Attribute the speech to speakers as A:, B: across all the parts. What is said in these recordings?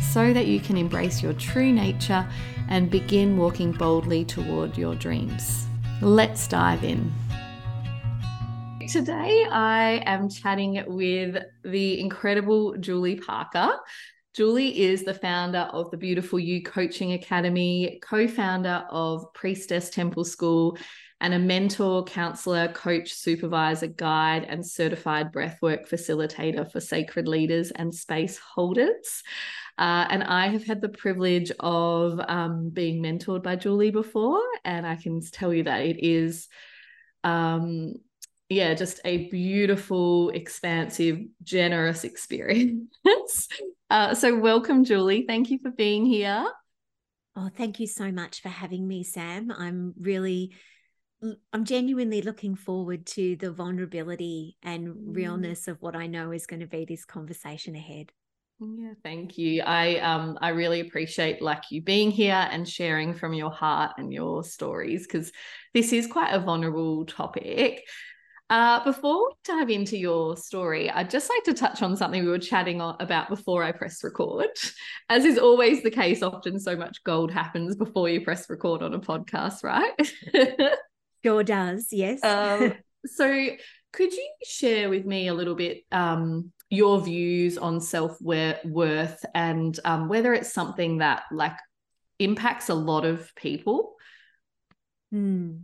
A: so that you can embrace your true nature and begin walking boldly toward your dreams. Let's dive in. Today, I am chatting with the incredible Julie Parker. Julie is the founder of the Beautiful You Coaching Academy, co founder of Priestess Temple School, and a mentor, counselor, coach, supervisor, guide, and certified breathwork facilitator for sacred leaders and space holders. Uh, and I have had the privilege of um, being mentored by Julie before, and I can tell you that it is, um, yeah, just a beautiful, expansive, generous experience. uh, so, welcome, Julie. Thank you for being here.
B: Oh, thank you so much for having me, Sam. I'm really I'm genuinely looking forward to the vulnerability and mm. realness of what I know is going to be this conversation ahead.
A: Yeah, thank you. I um I really appreciate like you being here and sharing from your heart and your stories because this is quite a vulnerable topic. Uh, before we dive into your story, I'd just like to touch on something we were chatting about before I press record. As is always the case, often so much gold happens before you press record on a podcast, right?
B: Sure does, yes.
A: Um, so, could you share with me a little bit um, your views on self worth and um, whether it's something that like impacts a lot of people?
B: Hmm.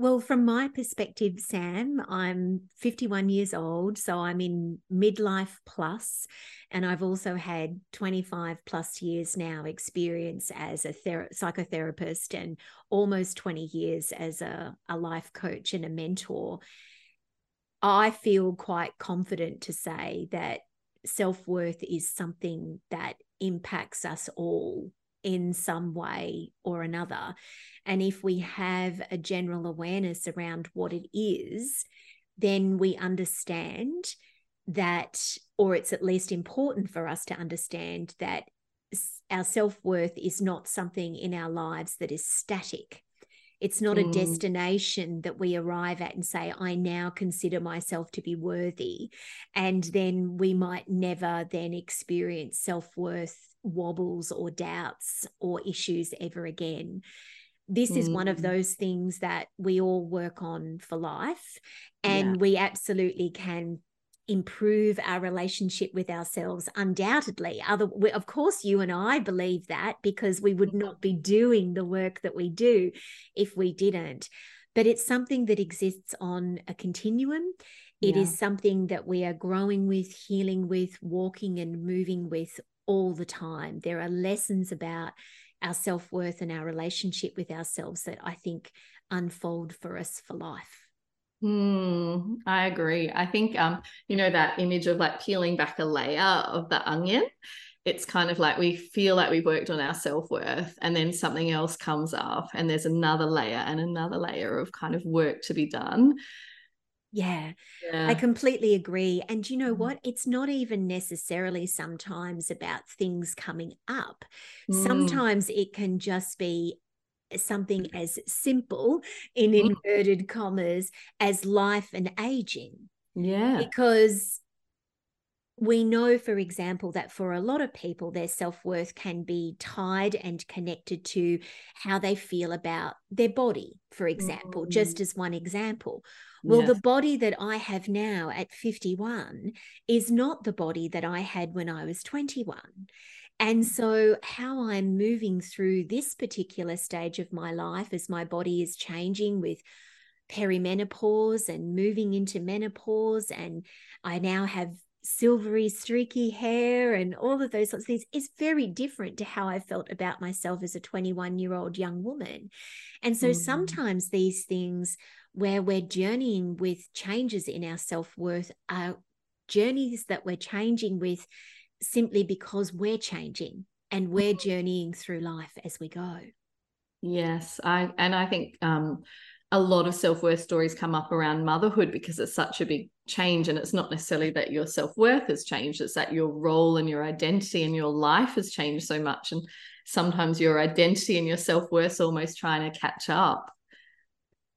B: Well, from my perspective, Sam, I'm 51 years old, so I'm in midlife plus, and I've also had 25 plus years now experience as a ther- psychotherapist and almost 20 years as a, a life coach and a mentor. I feel quite confident to say that self worth is something that impacts us all in some way or another. And if we have a general awareness around what it is, then we understand that, or it's at least important for us to understand that our self worth is not something in our lives that is static. It's not mm. a destination that we arrive at and say, I now consider myself to be worthy. And then we might never then experience self worth wobbles or doubts or issues ever again. This mm. is one of mm. those things that we all work on for life. And yeah. we absolutely can improve our relationship with ourselves undoubtedly other of course you and I believe that because we would mm-hmm. not be doing the work that we do if we didn't but it's something that exists on a continuum It yeah. is something that we are growing with healing with walking and moving with all the time. There are lessons about our self worth and our relationship with ourselves that I think unfold for us for life.
A: Hmm, I agree. I think um, you know that image of like peeling back a layer of the onion. It's kind of like we feel like we've worked on our self-worth and then something else comes up and there's another layer and another layer of kind of work to be done.
B: Yeah, yeah, I completely agree. And you know mm. what? It's not even necessarily sometimes about things coming up. Mm. Sometimes it can just be something as simple in mm. inverted commas as life and aging.
A: Yeah.
B: Because we know, for example, that for a lot of people, their self worth can be tied and connected to how they feel about their body, for example, mm. just as one example. Well, yes. the body that I have now at 51 is not the body that I had when I was 21. And so, how I'm moving through this particular stage of my life as my body is changing with perimenopause and moving into menopause, and I now have silvery, streaky hair and all of those sorts of things is very different to how I felt about myself as a 21 year old young woman. And so, mm-hmm. sometimes these things where we're journeying with changes in our self worth are journeys that we're changing with simply because we're changing and we're journeying through life as we go.
A: Yes, I and I think um, a lot of self-worth stories come up around motherhood because it's such a big change and it's not necessarily that your self-worth has changed it's that your role and your identity and your life has changed so much and sometimes your identity and your self-worth almost trying to catch up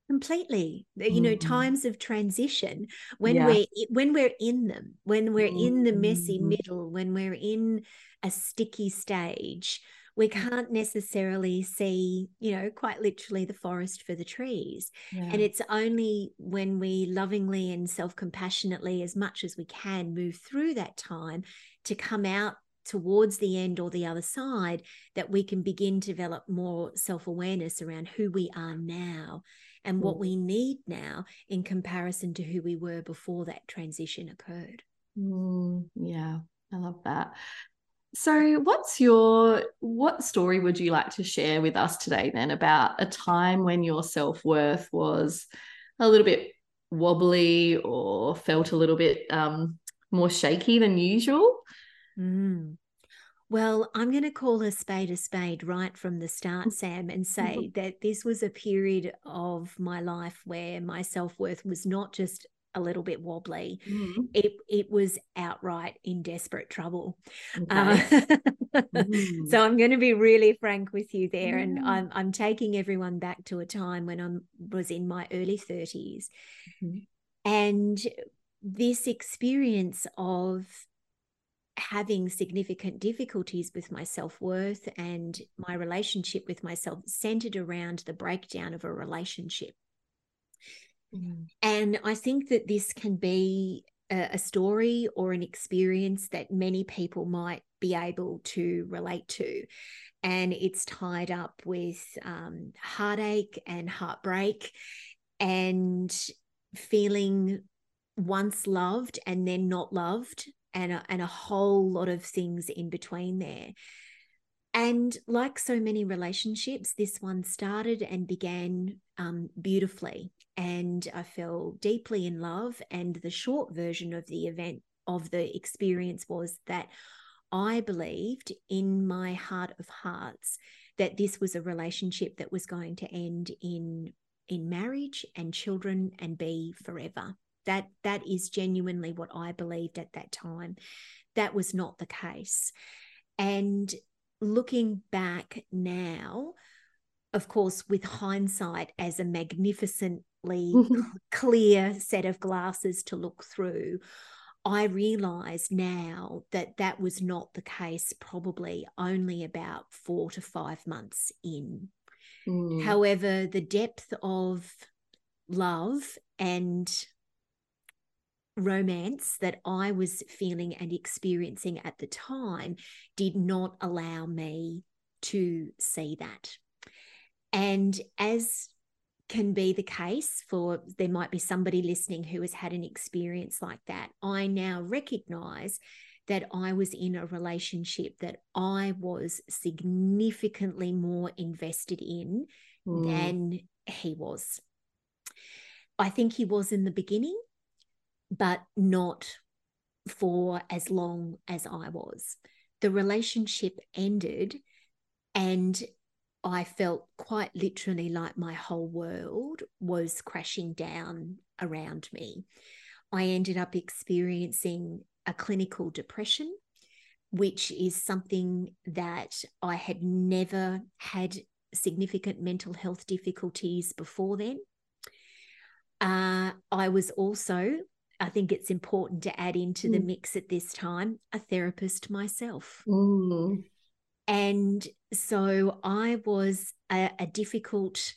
B: completely you know mm-hmm. times of transition when yeah. we're when we're in them when we're mm-hmm. in the messy mm-hmm. middle when we're in a sticky stage we can't necessarily see, you know, quite literally the forest for the trees. Yeah. And it's only when we lovingly and self compassionately, as much as we can, move through that time to come out towards the end or the other side that we can begin to develop more self awareness around who we are now and what we need now in comparison to who we were before that transition occurred.
A: Mm, yeah, I love that. So, what's your what story would you like to share with us today then about a time when your self-worth was a little bit wobbly or felt a little bit um, more shaky than usual?
B: Mm. Well, I'm going to call a spade a spade right from the start, Sam, and say mm-hmm. that this was a period of my life where my self worth was not just a little bit wobbly. Mm. It it was outright in desperate trouble. Okay. Uh, mm. So I'm going to be really frank with you there, mm. and I'm I'm taking everyone back to a time when I was in my early 30s, mm-hmm. and this experience of having significant difficulties with my self worth and my relationship with myself centered around the breakdown of a relationship. Mm. And I think that this can be a, a story or an experience that many people might be able to relate to. And it's tied up with um, heartache and heartbreak and feeling once loved and then not loved and a, and a whole lot of things in between there. And like so many relationships, this one started and began um, beautifully. And I fell deeply in love. And the short version of the event, of the experience, was that I believed in my heart of hearts that this was a relationship that was going to end in in marriage and children and be forever that that is genuinely what i believed at that time that was not the case and looking back now, of course, with hindsight as a magnificently clear set of glasses to look through, I realize now that that was not the case, probably only about four to five months in. Mm. However, the depth of love and romance that I was feeling and experiencing at the time did not allow me to see that. And as can be the case for there might be somebody listening who has had an experience like that, I now recognize that I was in a relationship that I was significantly more invested in mm. than he was. I think he was in the beginning but not for as long as I was. The relationship ended, and I felt quite literally like my whole world was crashing down around me. I ended up experiencing a clinical depression, which is something that I had never had significant mental health difficulties before then. Uh, I was also I think it's important to add into mm. the mix at this time a therapist myself. Mm. And so I was a, a difficult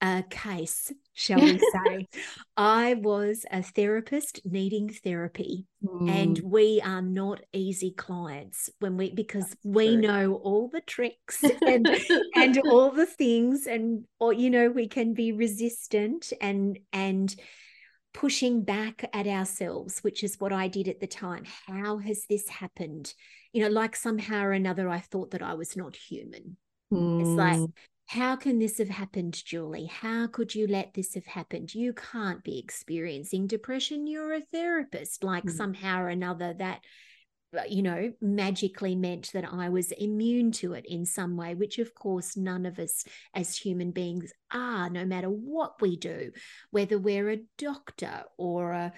B: uh, case, shall we say. I was a therapist needing therapy, mm. and we are not easy clients when we because That's we true. know all the tricks and and all the things, and or you know we can be resistant and and pushing back at ourselves, which is what I did at the time. How has this happened? You know, like somehow or another, I thought that I was not human. Mm. It's like, hmm. how can this have happened, Julie? How could you let this have happened? You can't be experiencing depression. You're a therapist. Like mm. somehow or another, that you know, magically meant that I was immune to it in some way, which of course none of us as human beings are, no matter what we do, whether we're a doctor or a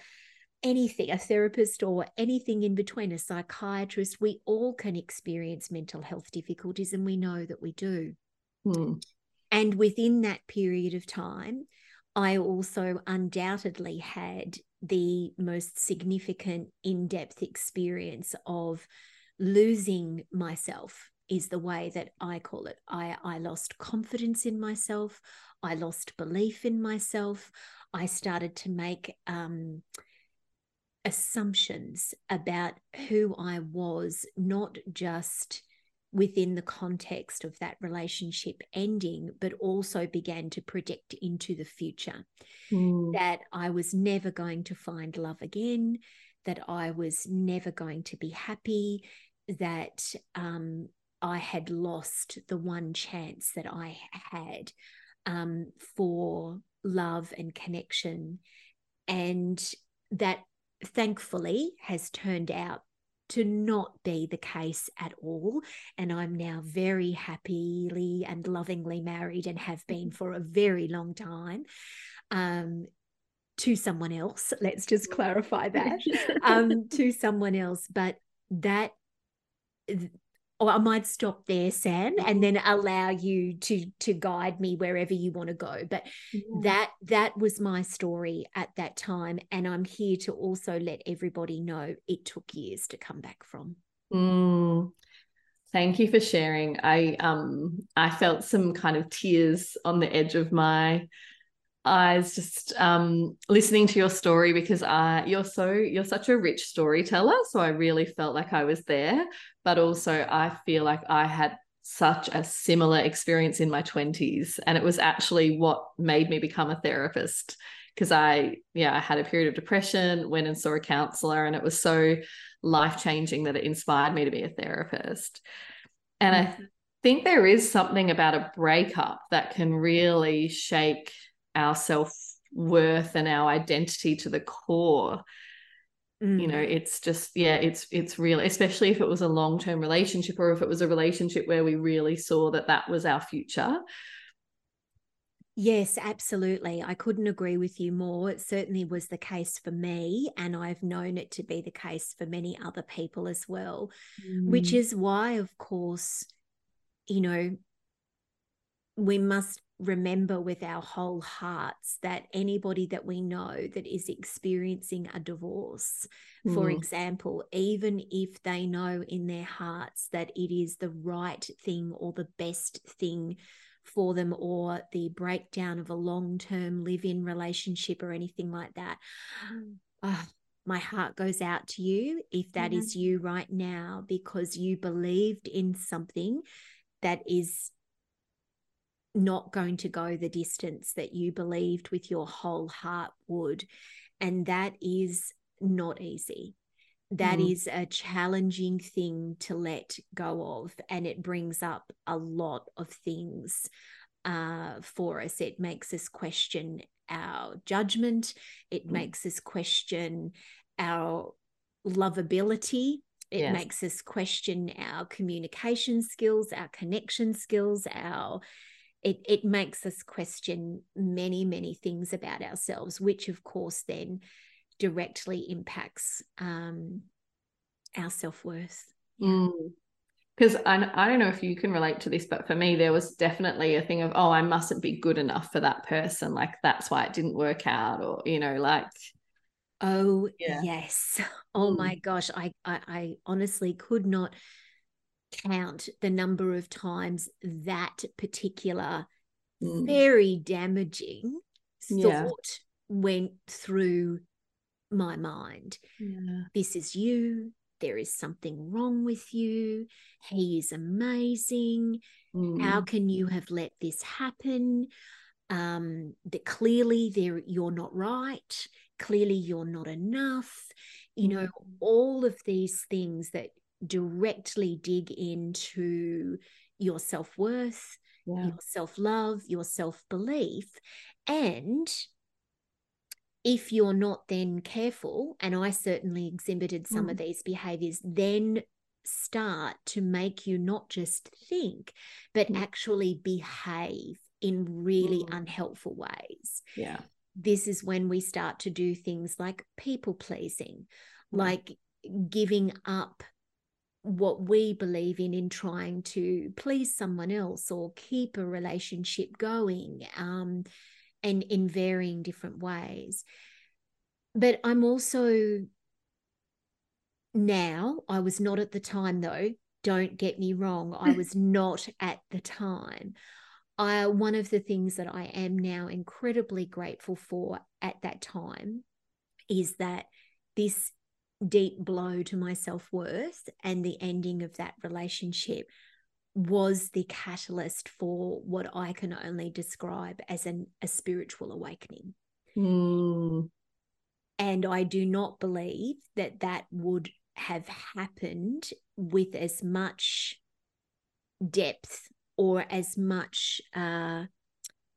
B: anything, a therapist or anything in between, a psychiatrist, we all can experience mental health difficulties and we know that we do.
A: Hmm.
B: And within that period of time, I also undoubtedly had the most significant in depth experience of losing myself, is the way that I call it. I, I lost confidence in myself. I lost belief in myself. I started to make um, assumptions about who I was, not just within the context of that relationship ending, but also began to predict into the future
A: mm.
B: that I was never going to find love again, that I was never going to be happy, that um, I had lost the one chance that I had um, for love and connection. And that thankfully has turned out to not be the case at all. And I'm now very happily and lovingly married and have been for a very long time. Um, to someone else, let's just clarify that. um, to someone else, but that or I might stop there, Sam, and then allow you to to guide me wherever you want to go. But yeah. that that was my story at that time, and I'm here to also let everybody know it took years to come back from.
A: Mm. Thank you for sharing. I um I felt some kind of tears on the edge of my eyes just um, listening to your story because uh, you're so you're such a rich storyteller. So I really felt like I was there, but also I feel like I had such a similar experience in my 20s and it was actually what made me become a therapist because I yeah I had a period of depression went and saw a counselor and it was so life changing that it inspired me to be a therapist and mm-hmm. I think there is something about a breakup that can really shake our self worth and our identity to the core mm. you know mm. it's just yeah it's it's real especially if it was a long term relationship or if it was a relationship where we really saw that that was our future
B: Yes, absolutely. I couldn't agree with you more. It certainly was the case for me, and I've known it to be the case for many other people as well, mm. which is why, of course, you know, we must remember with our whole hearts that anybody that we know that is experiencing a divorce, mm. for example, even if they know in their hearts that it is the right thing or the best thing for them or the breakdown of a long term live in relationship or anything like that. Oh, my heart goes out to you if that mm-hmm. is you right now because you believed in something that is not going to go the distance that you believed with your whole heart would. And that is not easy. That mm. is a challenging thing to let go of. And it brings up a lot of things uh, for us. It makes us question our judgment, it mm. makes us question our lovability. It yes. makes us question our communication skills, our connection skills, our it, it makes us question many, many things about ourselves, which of course then directly impacts um, our self worth.
A: Because I, I don't know if you can relate to this, but for me, there was definitely a thing of, oh, I mustn't be good enough for that person. Like that's why it didn't work out, or, you know, like.
B: Oh, yeah. yes. Oh mm. my gosh. I, I, I honestly could not count the number of times that particular mm. very damaging thought went through my mind.
A: Yeah.
B: This is you. There is something wrong with you. He is amazing. Mm. How can you have let this happen? Um, that clearly there you're not right. Clearly you're not enough. You know, mm. all of these things that directly dig into your self worth, yeah. your self love, your self belief. And if you're not then careful, and I certainly exhibited some mm. of these behaviors, then start to make you not just think, but mm. actually behave in really mm. unhelpful ways.
A: Yeah.
B: This is when we start to do things like people pleasing, mm. like giving up what we believe in in trying to please someone else or keep a relationship going um, and in varying different ways. But I'm also now, I was not at the time though, don't get me wrong, I was not at the time. I, one of the things that I am now incredibly grateful for at that time is that this deep blow to my self worth and the ending of that relationship was the catalyst for what I can only describe as an, a spiritual awakening.
A: Mm.
B: And I do not believe that that would have happened with as much depth or as much uh,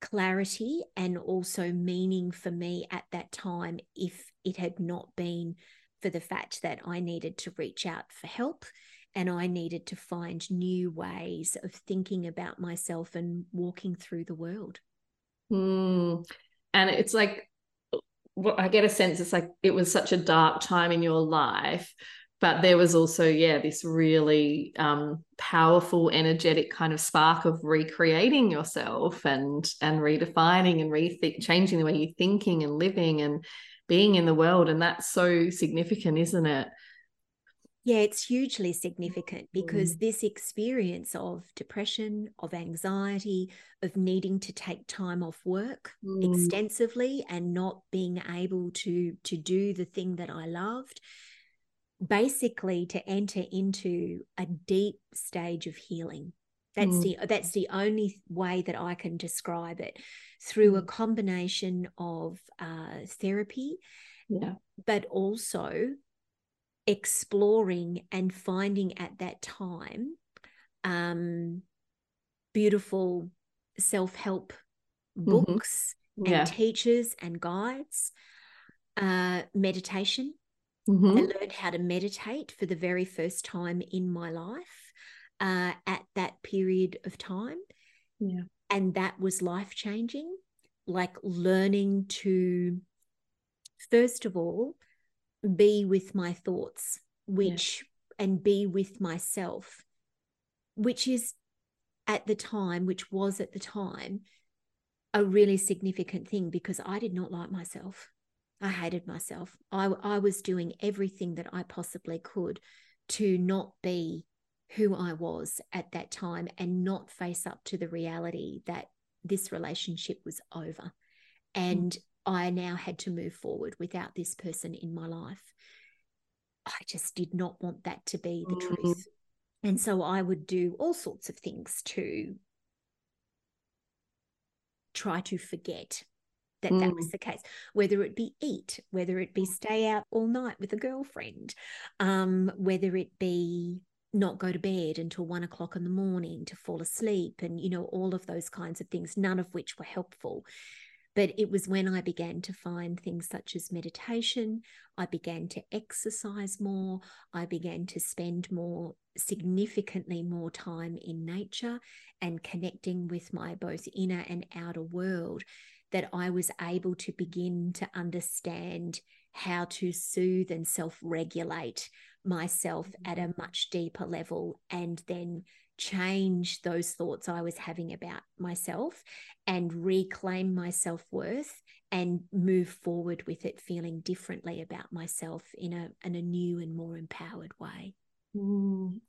B: clarity and also meaning for me at that time if it had not been for the fact that I needed to reach out for help and I needed to find new ways of thinking about myself and walking through the world.
A: Mm. And it's like, I get a sense it's like it was such a dark time in your life, but there was also, yeah, this really um, powerful, energetic kind of spark of recreating yourself and and redefining and rethink, changing the way you're thinking and living and being in the world, and that's so significant, isn't it?
B: Yeah, it's hugely significant because mm. this experience of depression, of anxiety, of needing to take time off work mm. extensively and not being able to to do the thing that I loved, basically to enter into a deep stage of healing. That's mm. the that's the only way that I can describe it through a mm. combination of uh, therapy,
A: yeah,
B: but also exploring and finding at that time um, beautiful self help mm-hmm. books mm-hmm. yeah. and teachers and guides, uh, meditation. Mm-hmm. I learned how to meditate for the very first time in my life uh, at that period of time.
A: Yeah.
B: And that was life changing, like learning to, first of all, be with my thoughts, which, yeah. and be with myself, which is at the time, which was at the time, a really significant thing because I did not like myself. I hated myself. I, I was doing everything that I possibly could to not be who I was at that time and not face up to the reality that this relationship was over. Mm. And mm. I now had to move forward without this person in my life. I just did not want that to be the mm. truth. And so I would do all sorts of things to try to forget that mm. that was mm. the case whether it be eat whether it be stay out all night with a girlfriend um, whether it be not go to bed until one o'clock in the morning to fall asleep and you know all of those kinds of things none of which were helpful. But it was when I began to find things such as meditation, I began to exercise more, I began to spend more, significantly more time in nature and connecting with my both inner and outer world that I was able to begin to understand how to soothe and self regulate myself at a mm-hmm. much deeper level and then change those thoughts I was having about myself and reclaim my self worth and move forward with it feeling differently about myself in a in a new and more empowered way.
A: Mm.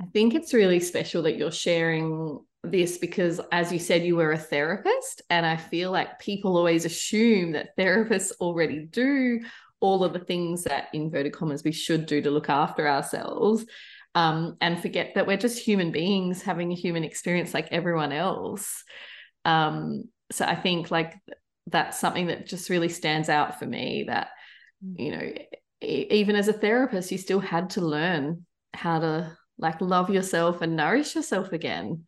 A: I think it's really special that you're sharing this because, as you said, you were a therapist. And I feel like people always assume that therapists already do all of the things that, inverted commas, we should do to look after ourselves. Um, and forget that we're just human beings having a human experience like everyone else. Um, so I think like that's something that just really stands out for me that, mm. you know, even as a therapist, you still had to learn how to like love yourself and nourish yourself again.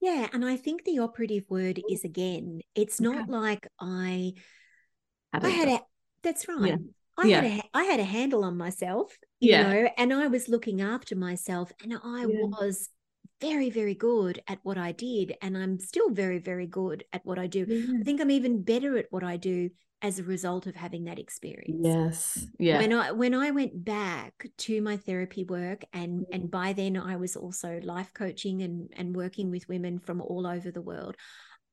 B: Yeah. And I think the operative word is again, it's not like I I had a that's right.
A: Yeah.
B: I
A: Yeah.
B: had a I had a handle on myself, you
A: Yeah.
B: know, and I was looking after myself and I
A: Yeah.
B: was very, very good at what I did. And I'm still very, very good at what I do.
A: Yeah.
B: I think I'm even better at what I do as a result of having that experience.
A: Yes. Yeah.
B: When I when I went back to my therapy work and
A: Mm.
B: and by then I was also life coaching and and working with women from all over the world,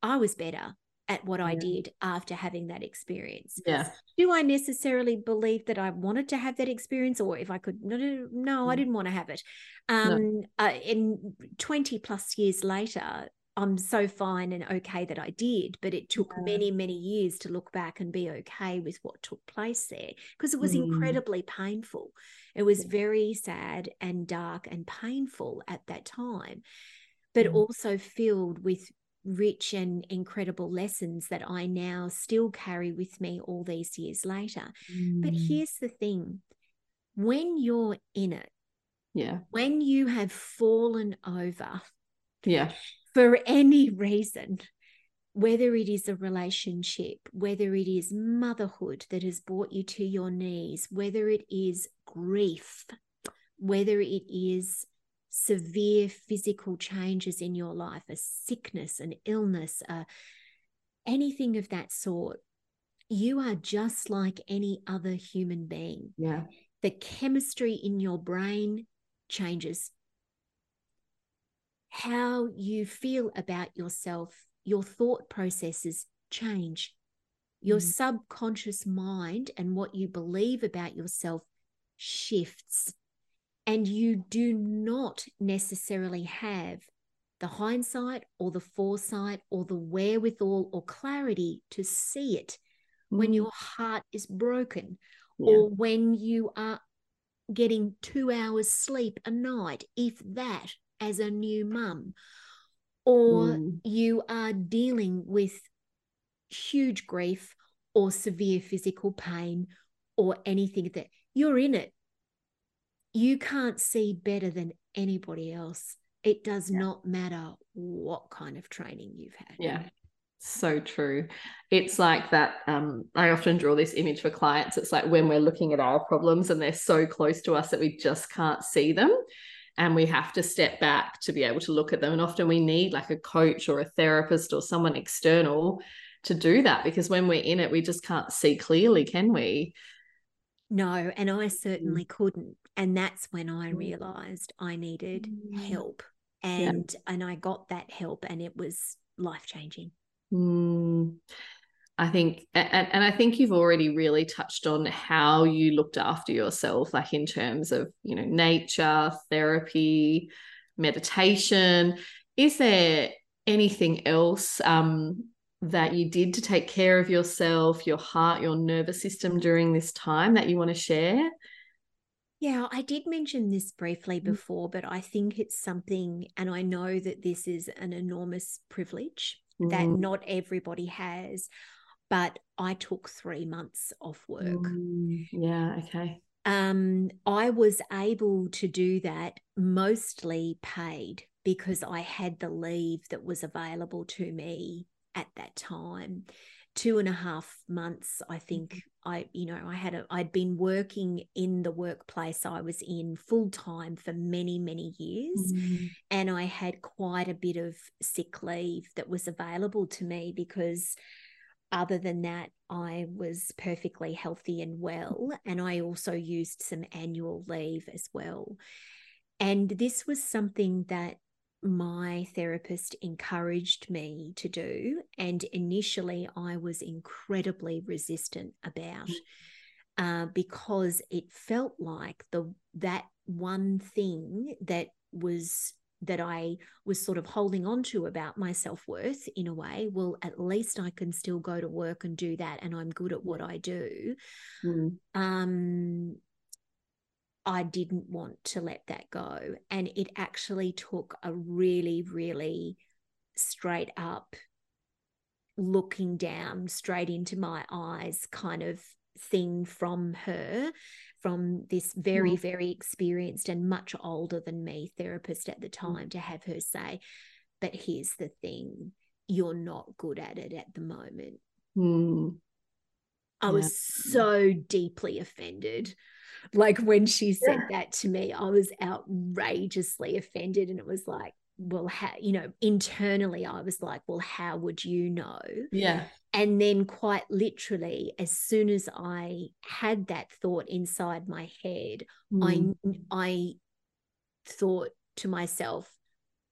B: I was better at what I did after having that experience.
A: yeah.
B: Do I necessarily believe that I wanted to have that experience or if I could no no no, I
A: Mm.
B: didn't want to have it.
A: No.
B: Um uh, in 20 plus years later I'm so fine and okay that I did, but it took
A: Yeah.
B: many, many years to look back and be okay with what took place there because it was
A: Mm.
B: incredibly painful. It was
A: Yeah.
B: very sad and dark and painful at that time, but
A: Mm.
B: also filled with rich and incredible lessons that I now still carry with me all these years later. But
A: Mm.
B: here's the thing when you're in it,
A: Yeah.
B: when you have fallen over
A: Yeah.
B: for any reason, whether it is a relationship, whether it is motherhood that has brought you to your knees, whether it is grief, whether it is severe physical changes in your life, a sickness, an illness, uh, anything of that sort, you are just like any other human being.
A: Yeah.
B: The chemistry in your brain changes. How you feel about yourself, your thought processes change. Your
A: Mm.
B: subconscious mind and what you believe about yourself shifts. And you do not necessarily have the hindsight or the foresight or the wherewithal or clarity to see it when
A: Mm.
B: your heart is broken
A: Yeah.
B: or when you are getting two hours sleep a night, if that, as a new mum, or
A: Mm.
B: you are dealing with huge grief or severe physical pain or anything that you're in it. You can't see better than anybody else. It does
A: Yeah.
B: not matter what kind of training you've had.
A: Yeah. So true. It's like that. Um, I often draw this image for clients. It's like when we're looking at our problems and they're so close to us that we just can't see them. And we have to step back to be able to look at them. And often we need like a coach or a therapist or someone external to do that because when we're in it, we just can't see clearly, can we?
B: No, and I certainly couldn't. And that's when I
A: Mm.
B: realized I needed
A: Mm.
B: help. And and I got that help and it was life changing.
A: Mm, I think, and, and I think you've already really touched on how you looked after yourself, like in terms of, you know, nature, therapy, meditation. Is there anything else um, that you did to take care of yourself, your heart, your nervous system during this time that you want to share?
B: Yeah, I did mention this briefly
A: Mm.
B: before, but I think it's something, and I know that this is an enormous privilege that
A: Mm,
B: not everybody has. But I took three months off work.
A: mm, yeah, okay.
B: Um, I was able to do that mostly paid because I had the leave that was available to me at that time. Two and a half months, I think I, you know, I had a, I'd been working in the workplace I was in full time for many, many years.
A: Mm,
B: And I had quite a bit of sick leave that was available to me because other than that, I was perfectly healthy and well. And I also used some annual leave as well. And this was something that my therapist encouraged me to do. And initially, I was incredibly resistant about uh, because it felt like the that one thing that was that I was sort of holding on to about my self worth in a way. Well, at least I can still go to work and do that, and I'm good at what I do.
A: mm,
B: Um, I didn't want to let that go. And it actually took a really, really straight up looking down straight into my eyes kind of thing from her, from this very,
A: Mm.
B: very experienced and much older than me therapist at the
A: Mm.
B: time to have her say, But here's the thing you're not good at it at the moment.
A: mm,
B: I yeah. was so deeply offended. Like when she said yeah. that to me, I was outrageously offended. And it was like, well, how, you know, internally, I was like, well, how would you know?
A: Yeah.
B: And then, quite literally, as soon as I had that thought inside my head, mm. I, I thought to myself,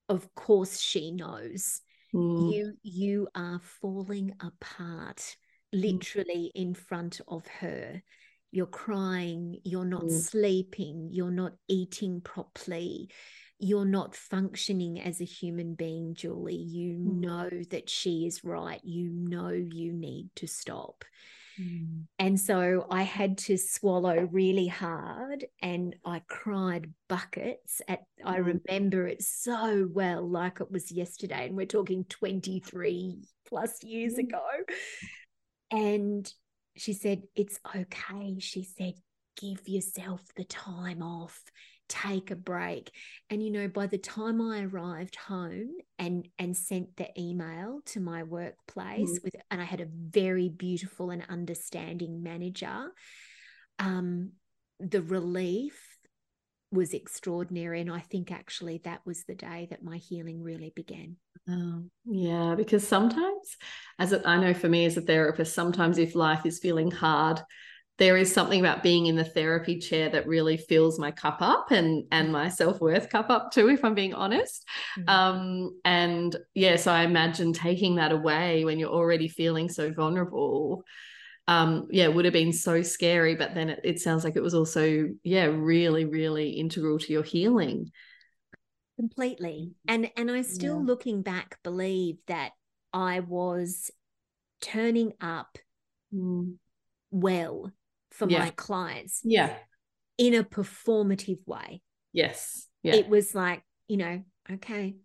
B: of course she knows. Mm. You, you are falling apart Mm. literally in front of her. You're crying, you're not mm. sleeping, you're not eating properly, you're not functioning as a human being, Julie. You mm. know that she is right. You know you need to stop. Mm. And so I had to swallow really hard and I cried buckets at I mm. remember it so well like it was yesterday and we're talking 23 plus years mm. ago and she said, It's okay. She said, Give yourself the time off, take a break. And, you know, by the time I arrived home and, and sent the email to my workplace mm. with, and I had a very beautiful and understanding manager, um, the relief was extraordinary. And I think actually that was the day that my healing really began.
A: Oh, yeah, because sometimes, as a, I know for me as a therapist, sometimes if life is feeling hard, there is something about being in the therapy chair that really fills my cup up and and my self-worth cup up too if i'm being honest mm-hmm. um and yes yeah, so i imagine taking that away when you're already feeling so vulnerable um yeah would have been so scary but then it, it sounds like it was also yeah really really integral to your healing
B: completely and and i still yeah. looking back believe that i was turning up mm. well for yeah. my clients
A: yeah
B: in a performative way
A: yes
B: yeah. it was like you know okay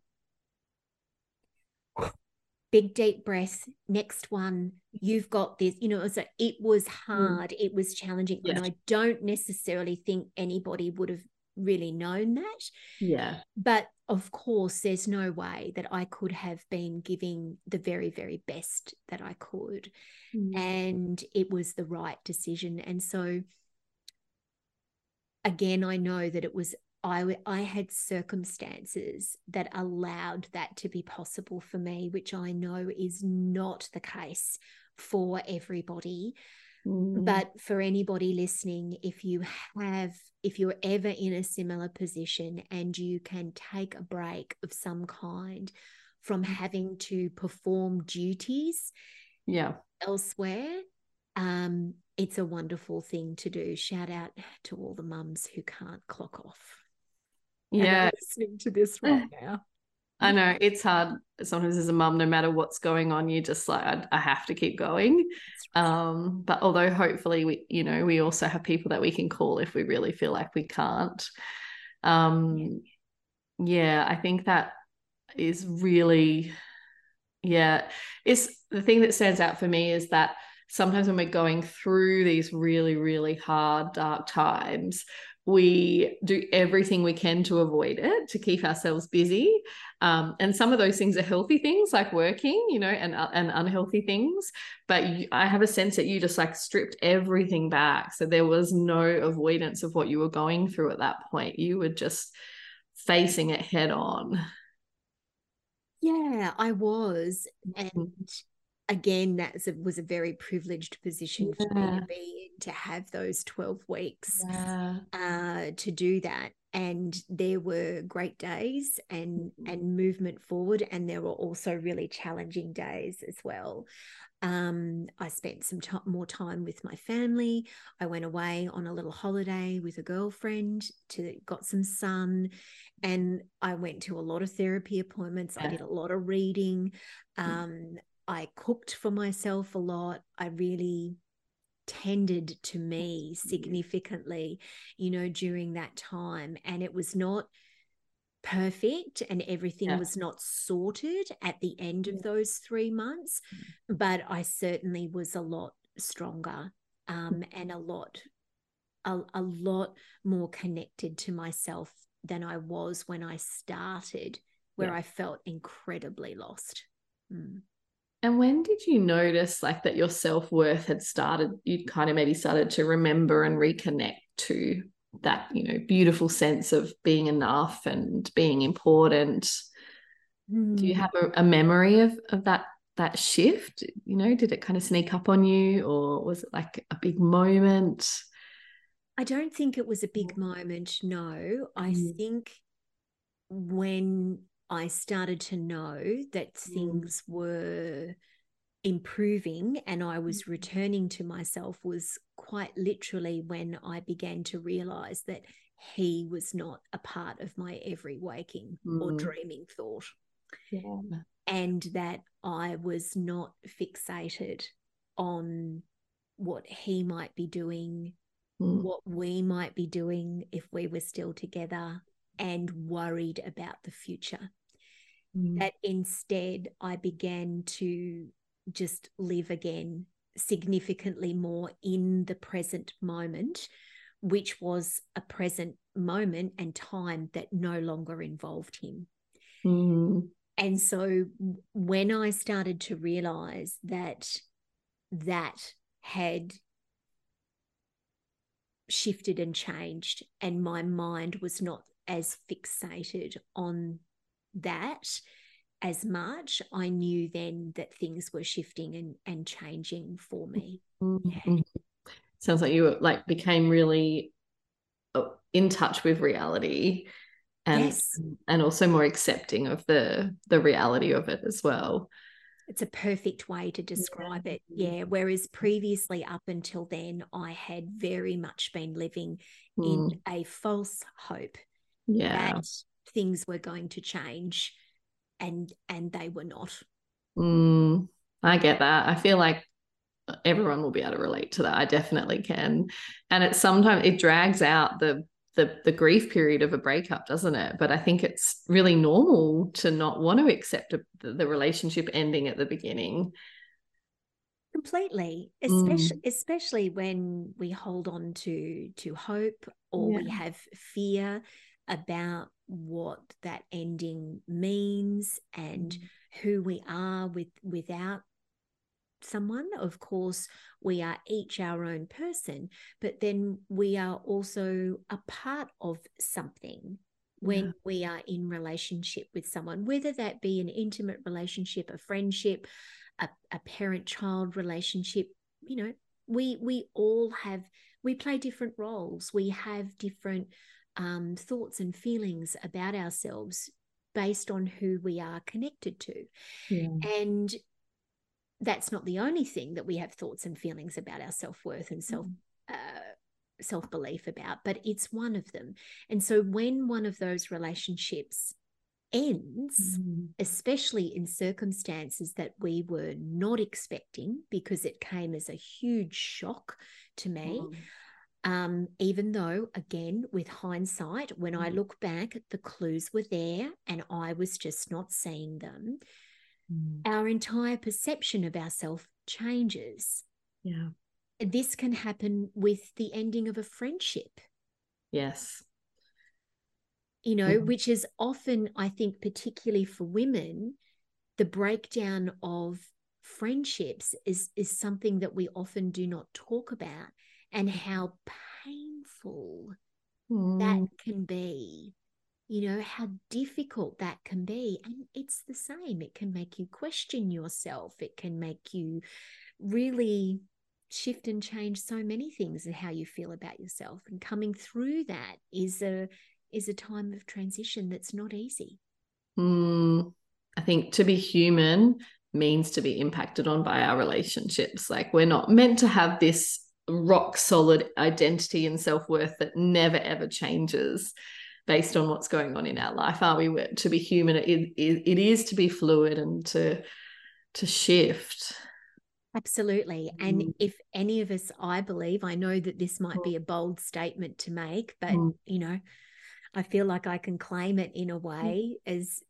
B: big deep breath next one you've got this you know so it was mm. hard mm. it was challenging yes. and i don't necessarily think anybody would have really known that.
A: Yeah.
B: But of course, there's no way that I could have been giving the very, very best that I could. Mm. And it was the right decision. And so, again, I know that it was. I, I had circumstances that allowed that to be possible for me, which I know is not the case for everybody. Mm. But for anybody listening, if you have, if you're ever in a similar position and you can take a break of some kind from having to perform duties
A: yeah
B: elsewhere um it's a wonderful thing to do shout out to all the mums who can't clock off
A: yeah
B: listening to this right now
A: I know it's hard sometimes as a mum, no matter what's going on, you just like, I, I have to keep going. Um, but although hopefully we, you know, we also have people that we can call if we really feel like we can't. Um, yeah, I think that is really, yeah, it's the thing that stands out for me is that sometimes when we're going through these really, really hard, dark times, we do everything we can to avoid it to keep ourselves busy. Um, and some of those things are healthy things like working you know and, uh, and unhealthy things. But you, i have a sense that you just like stripped everything back. So there was no avoidance of what you were going through at that point. You were just facing it head on.
B: Yeah i was. And mm-hmm again that was a very privileged position yeah. for me to be in to have those 12 weeks yeah. uh, to do that and there were great days and mm-hmm. and movement forward and there were also really challenging days as well um, I spent some t- more time with my family. I went away on a little holiday with a girlfriend to got some sun, and I went to a lot of therapy appointments. Yeah. I did a lot of reading. Mm. Um, I cooked for myself a lot. I really tended to me significantly, you know, during that time. And it was not perfect and everything yeah. was not sorted at the end of those three months, mm. but I certainly was a lot stronger um, mm. and a lot. A, a lot more connected to myself than I was when I started, where yeah. I felt incredibly lost. Mm.
A: And when did you notice like that your self-worth had started, you kind of maybe started to remember and reconnect to that, you know, beautiful sense of being enough and being important? Mm. Do you hmm. have a, a memory of of that that shift? You know, did it kind of sneak up on you or was it like a big moment?
B: I don't think it was a big moment, no. I mm. think when I started to know that mm. things were improving and I was mm. returning to myself was quite literally when I began to realize that he was not a part of my every waking mm. or dreaming thought. Yeah. And that I was not fixated on what he might be doing, mm. what we might be doing if we were still together, and worried about the future. Mm. That instead, I began to just live again significantly more in the present moment, which was a present moment and time that no longer involved him. Mm. And so when I started to realize that that had shifted and changed, and my mind was not as fixated on that as much, I knew then that things were shifting and, and changing for me. Mm-hmm.
A: Yeah. Sounds like you like became really uh, in touch with reality and yes. and also more accepting of the the reality of it as well.
B: It's a perfect way to describe yeah. it. Yeah. Whereas previously, up until then, I had very much been living mm. in a false hope
A: yeah.
B: that things were going to change and and they were not.
A: Mm, i get that. I feel like everyone will be able to relate to that. I definitely can. And it's sometimes it drags out the the the grief period of a breakup doesn't it? But i think it's really normal to not want to accept a, the relationship ending at the beginning.
B: Completely. Especially mm. especially when we hold on to to hope or yeah. we have fear about what that ending means and mm. who we are with without someone of course we are each our own person but then we are also a part of something when yeah. we are in relationship with someone whether that be an intimate relationship a friendship a, a parent child relationship you know we we all have we play different roles we have different um, thoughts and feelings about ourselves based on who we are connected to. Yeah. And that's not the only thing that we have thoughts and feelings about our self-worth and self mm. uh, self-belief about but it's one of them and so when one of those relationships ends mm. especially in circumstances that we were not expecting because it came as a huge shock to me mm. Um, even though, again, with hindsight, when I mm. look back, the clues were there and I was just not seeing them, mm. our entire perception of ourselves changes.
A: Yeah.
B: This can happen with the ending of a friendship.
A: Yes.
B: You know, mm. which is often, I think, particularly for women, the breakdown of friendships is is something that we often do not talk about and how painful mm. that can be. You know how difficult that can be. And it's the same. It can make you question yourself. It can make you really shift and change so many things and how you feel about yourself. And coming through that is a is a time of transition that's not easy.
A: Mm, i think to be human means to be impacted on by our relationships. Like we're not meant to have this rock solid identity and self-worth that never ever changes based on what's going on in our life are we to be human it, it, it is to be fluid and to to shift
B: absolutely and mm. if any of us i believe i know that this might be mm. a bold statement to make but mm. you know i feel like i can claim it in a mm. way mm. as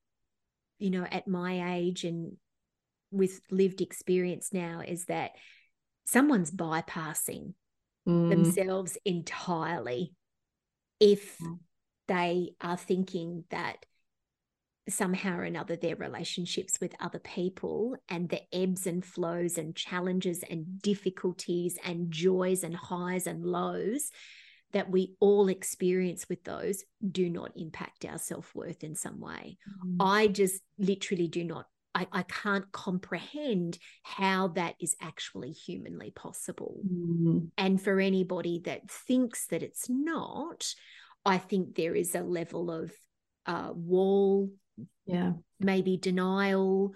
B: you know at my age and with lived experience now is that someone's bypassing mm. themselves entirely if mm. they are thinking that somehow or another their relationships with other people and the ebbs and flows and challenges and difficulties and joys and highs and lows that we all experience with those do not impact our self-worth in some way mm. i just literally do not I, I, can't comprehend how that is actually humanly possible mm. and for anybody that thinks that it's not i think there is a level of uh, wall
A: yeah
B: maybe denial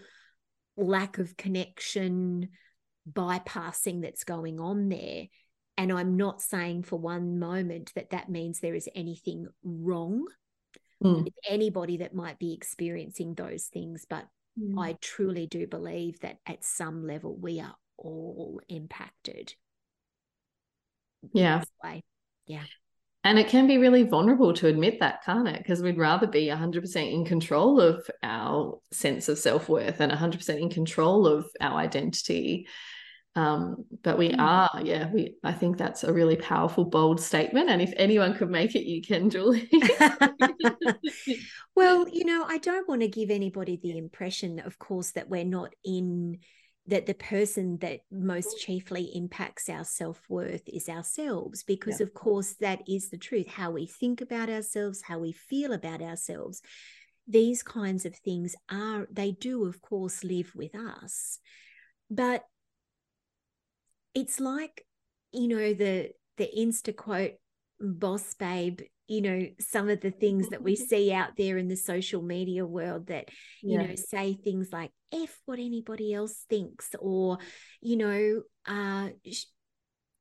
B: lack of connection bypassing that's going on there and i'm not saying for one moment that that means there is anything wrong mm. with anybody that might be experiencing those things but mm. i truly do believe that at some level we are all impacted
A: yeah
B: yeah
A: and it can be really vulnerable to admit that, can't it? Because we'd rather be 100% in control of our sense of self worth and 100% in control of our identity. Um, but we mm. are, yeah, we I think that's a really powerful, bold statement. And if anyone could make it, you can, Julie.
B: well, you know, I don't want to give anybody the impression, of course, that we're not in that the person that most chiefly impacts our self-worth is ourselves because yeah. of course that is the truth how we think about ourselves how we feel about ourselves these kinds of things are they do of course live with us but it's like you know the the insta quote boss babe you know some of the things that we see out there in the social media world that you yeah. know say things like f what anybody else thinks or you know uh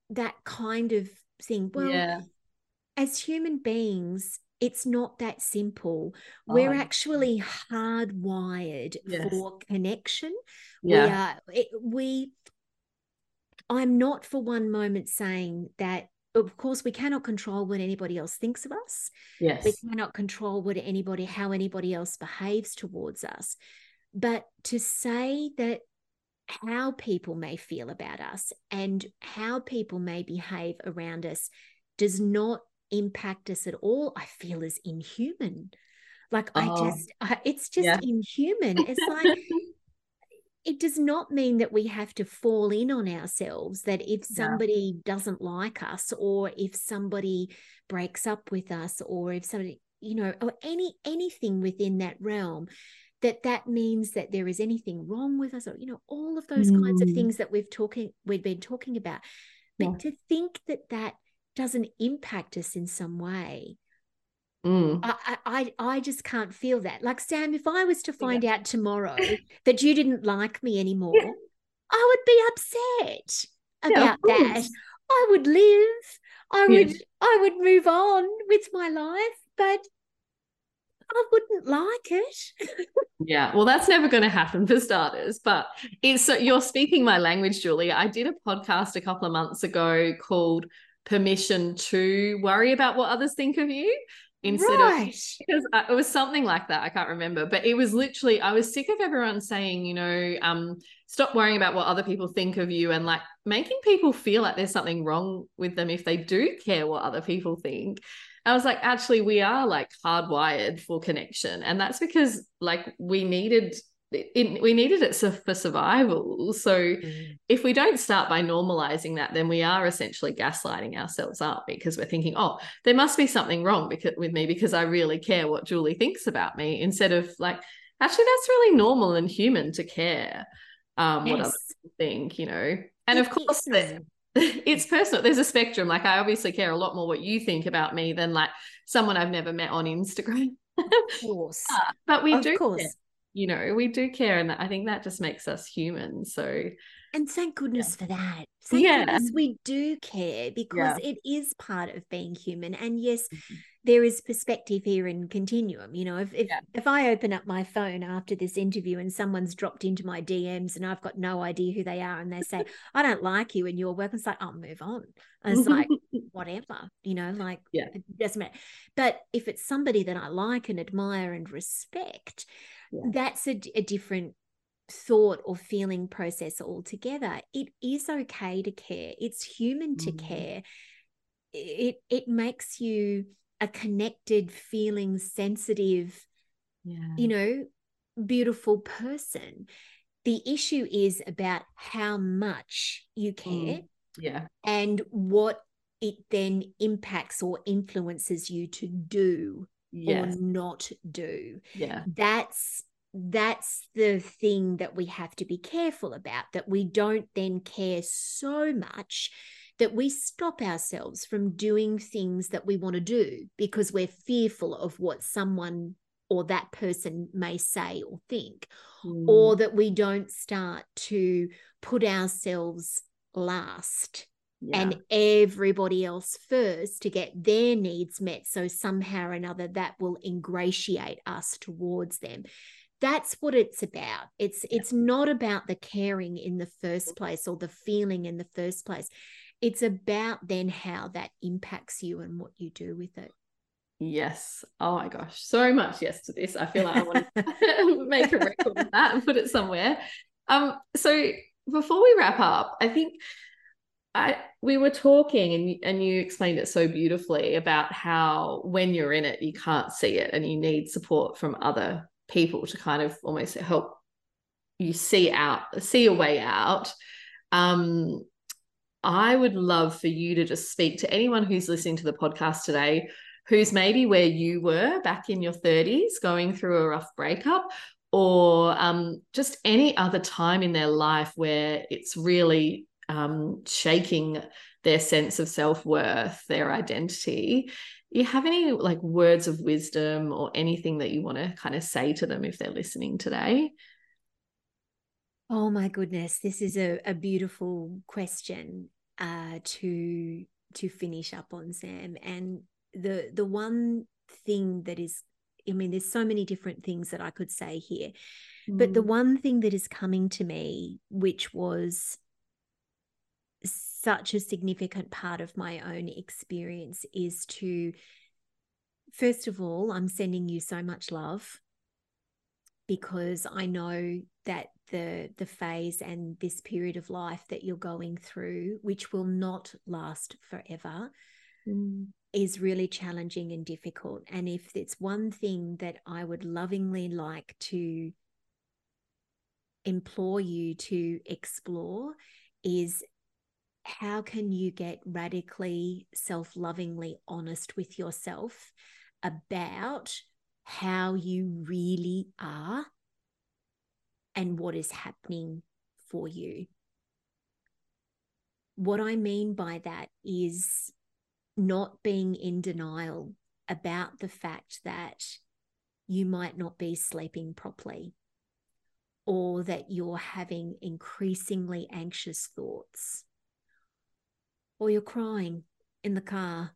B: that kind of thing well yeah. as human beings it's not that simple we're oh. actually hardwired yes. for connection yeah. we are it, we i'm not for one moment saying that of course we cannot control what anybody else thinks of us.
A: Yes.
B: we cannot control what anybody how anybody else behaves towards us. But to say that how people may feel about us and how people may behave around us does not impact us at all i feel is inhuman. Like oh. i just I, it's just yeah. inhuman. It's like it does not mean that we have to fall in on ourselves that if somebody yeah. doesn't like us or if somebody breaks up with us or if somebody you know or any anything within that realm that that means that there is anything wrong with us or you know all of those mm. kinds of mm. things that we've talking we've been talking about but yeah. to think that that doesn't impact us in some way
A: Mm.
B: I, I I just can't feel that. Like Sam, if I was to find yeah. out tomorrow that you didn't like me anymore, yeah. I would be upset about yeah, that. I would live. I would I would move on with my life, but I wouldn't like it.
A: yeah, well, that's never going to happen for starters. But it's so you're speaking my language, Julie. I did a podcast a couple of months ago called "Permission to Worry About What Others Think of You," instead right. of because it was something like that i can't remember but it was literally i was sick of everyone saying you know um stop worrying about what other people think of you and like making people feel like there's something wrong with them if they do care what other people think i was like actually we are like hardwired for connection and that's because like we needed it, we needed it for survival. So mm. if we don't start by normalizing that, then we are essentially gaslighting ourselves up because we're thinking, oh, there must be something wrong because, with me because I really care what Julie thinks about me, instead of like, actually, that's really normal and human to care um, yes. what other people think, you know. And of course, it's personal. There's a spectrum. Like I obviously care a lot more what you think about me than like someone I've never met on Instagram.
B: Of course.
A: but we of do course. Care you know we do care and i think that just makes us human so
B: and thank goodness yeah. for that thank yeah. goodness we do care because yeah. it is part of being human and yes mm-hmm. there is perspective here in continuum you know if if, if i open up my phone after this interview and someone's dropped into my dms and i've got no idea who they are and they say i don't like you and your work it's like i'll move on and it's like whatever you know like
A: yeah
B: it doesn't matter but if it's somebody that i like and admire and respect yeah. that's a, a different thought or feeling process altogether. It is okay to care. It's human to mm. care. It it makes you a connected, feeling, sensitive
A: yeah.
B: you know, beautiful person. The issue is about how much you care
A: Mm. yeah
B: and what it then impacts or influences you to do
A: yes
B: or not do.
A: yeah
B: That's that's the thing that we have to be careful about that we don't then care so much that we stop ourselves from doing things that we want to do because we're fearful of what someone or that person may say or think
A: Mm.
B: or that we don't start to put ourselves last
A: yeah.
B: and everybody else first to get their needs met. So somehow or another that will ingratiate us towards them. That's what it's about. It's it's not about the caring in the first place or the feeling in the first place. It's about then how that impacts you and what you do with it.
A: Yes. Oh my gosh. So much yes to this. I feel like I want to make a record of that and put it somewhere. Um, so before we wrap up, I think I we were talking and and you explained it so beautifully about how when you're in it, you can't see it and you need support from other people to kind of almost help you see out, see a way out. Um, I would love for you to just speak to anyone who's listening to the podcast today who's maybe where you were back in your 30s going through a rough breakup or um, just any other time in their life where it's really um, shaking their sense of self-worth their identity you have any like words of wisdom or anything that you want to kind of say to them if they're listening today
B: Oh my goodness, this is a, a beautiful question uh, to to finish up on, Sam. And the the one thing that is, I mean, there's so many different things that I could say here, but the
A: Mm.
B: one thing that is coming to me, which was such a significant part of my own experience, is to first of all, I'm sending you so much love because I know that the the phase and this period of life that you're going through, which will not last forever,
A: Mm.
B: is really challenging and difficult. And if it's one thing that I would lovingly like to implore you to explore is how can you get radically self-lovingly honest with yourself about how you really are and what is happening for you. What I mean by that is not being in denial about the fact that you might not be sleeping properly or that you're having increasingly anxious thoughts or you're crying in the car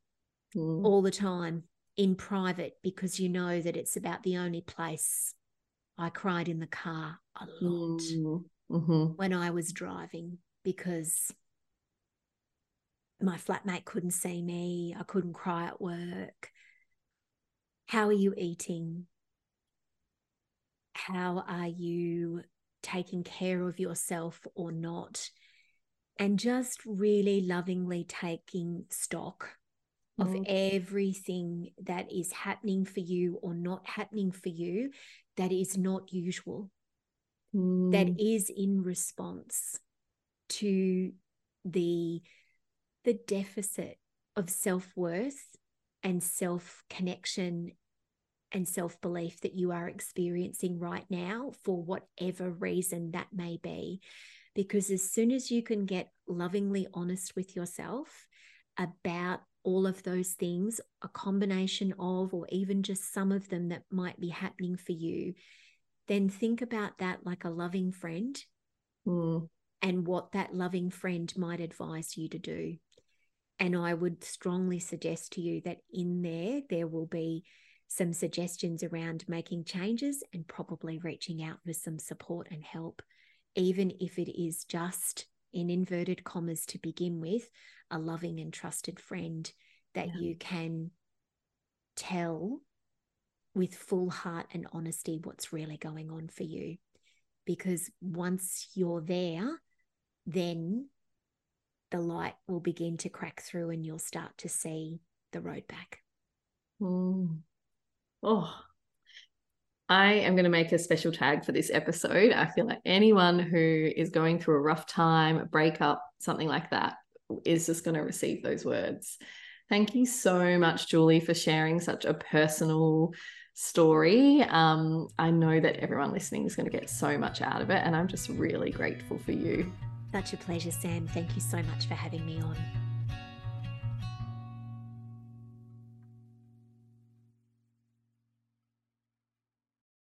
A: Mm.
B: all the time in private because you know that it's about the only place I cried in the car a lot
A: Mm. Mhm.
B: when I was driving because my flatmate couldn't see me. I couldn't cry at work. How are you eating? How are you taking care of yourself or not? And just really lovingly taking stock of
A: Mm.
B: everything that is happening for you or not happening for you that is not usual
A: Mm.
B: that is in response to the the deficit of self-worth and self-connection and self-belief that you are experiencing right now for whatever reason that may be because as soon as you can get lovingly honest with yourself about all of those things a combination of or even just some of them that might be happening for you then think about that like a loving friend
A: Mm.
B: and what that loving friend might advise you to do. And I would strongly suggest to you that in there, there will be some suggestions around making changes and probably reaching out for some support and help, even if it is just in inverted commas to begin with, a loving and trusted friend that
A: Yeah.
B: you can tell with full heart and honesty what's really going on for you. Because once you're there, then the light will begin to crack through and you'll start to see the road back.
A: Mm. Oh, I am going to make a special tag for this episode. I feel like anyone who is going through a rough time, a breakup, something like that, is just going to receive those words. Thank you so much, Julie, for sharing such a personal story. Um, I know that everyone listening is going to get so much out of it, and I'm just really grateful for you.
B: Such a pleasure, Sam. Thank you so much for having me on.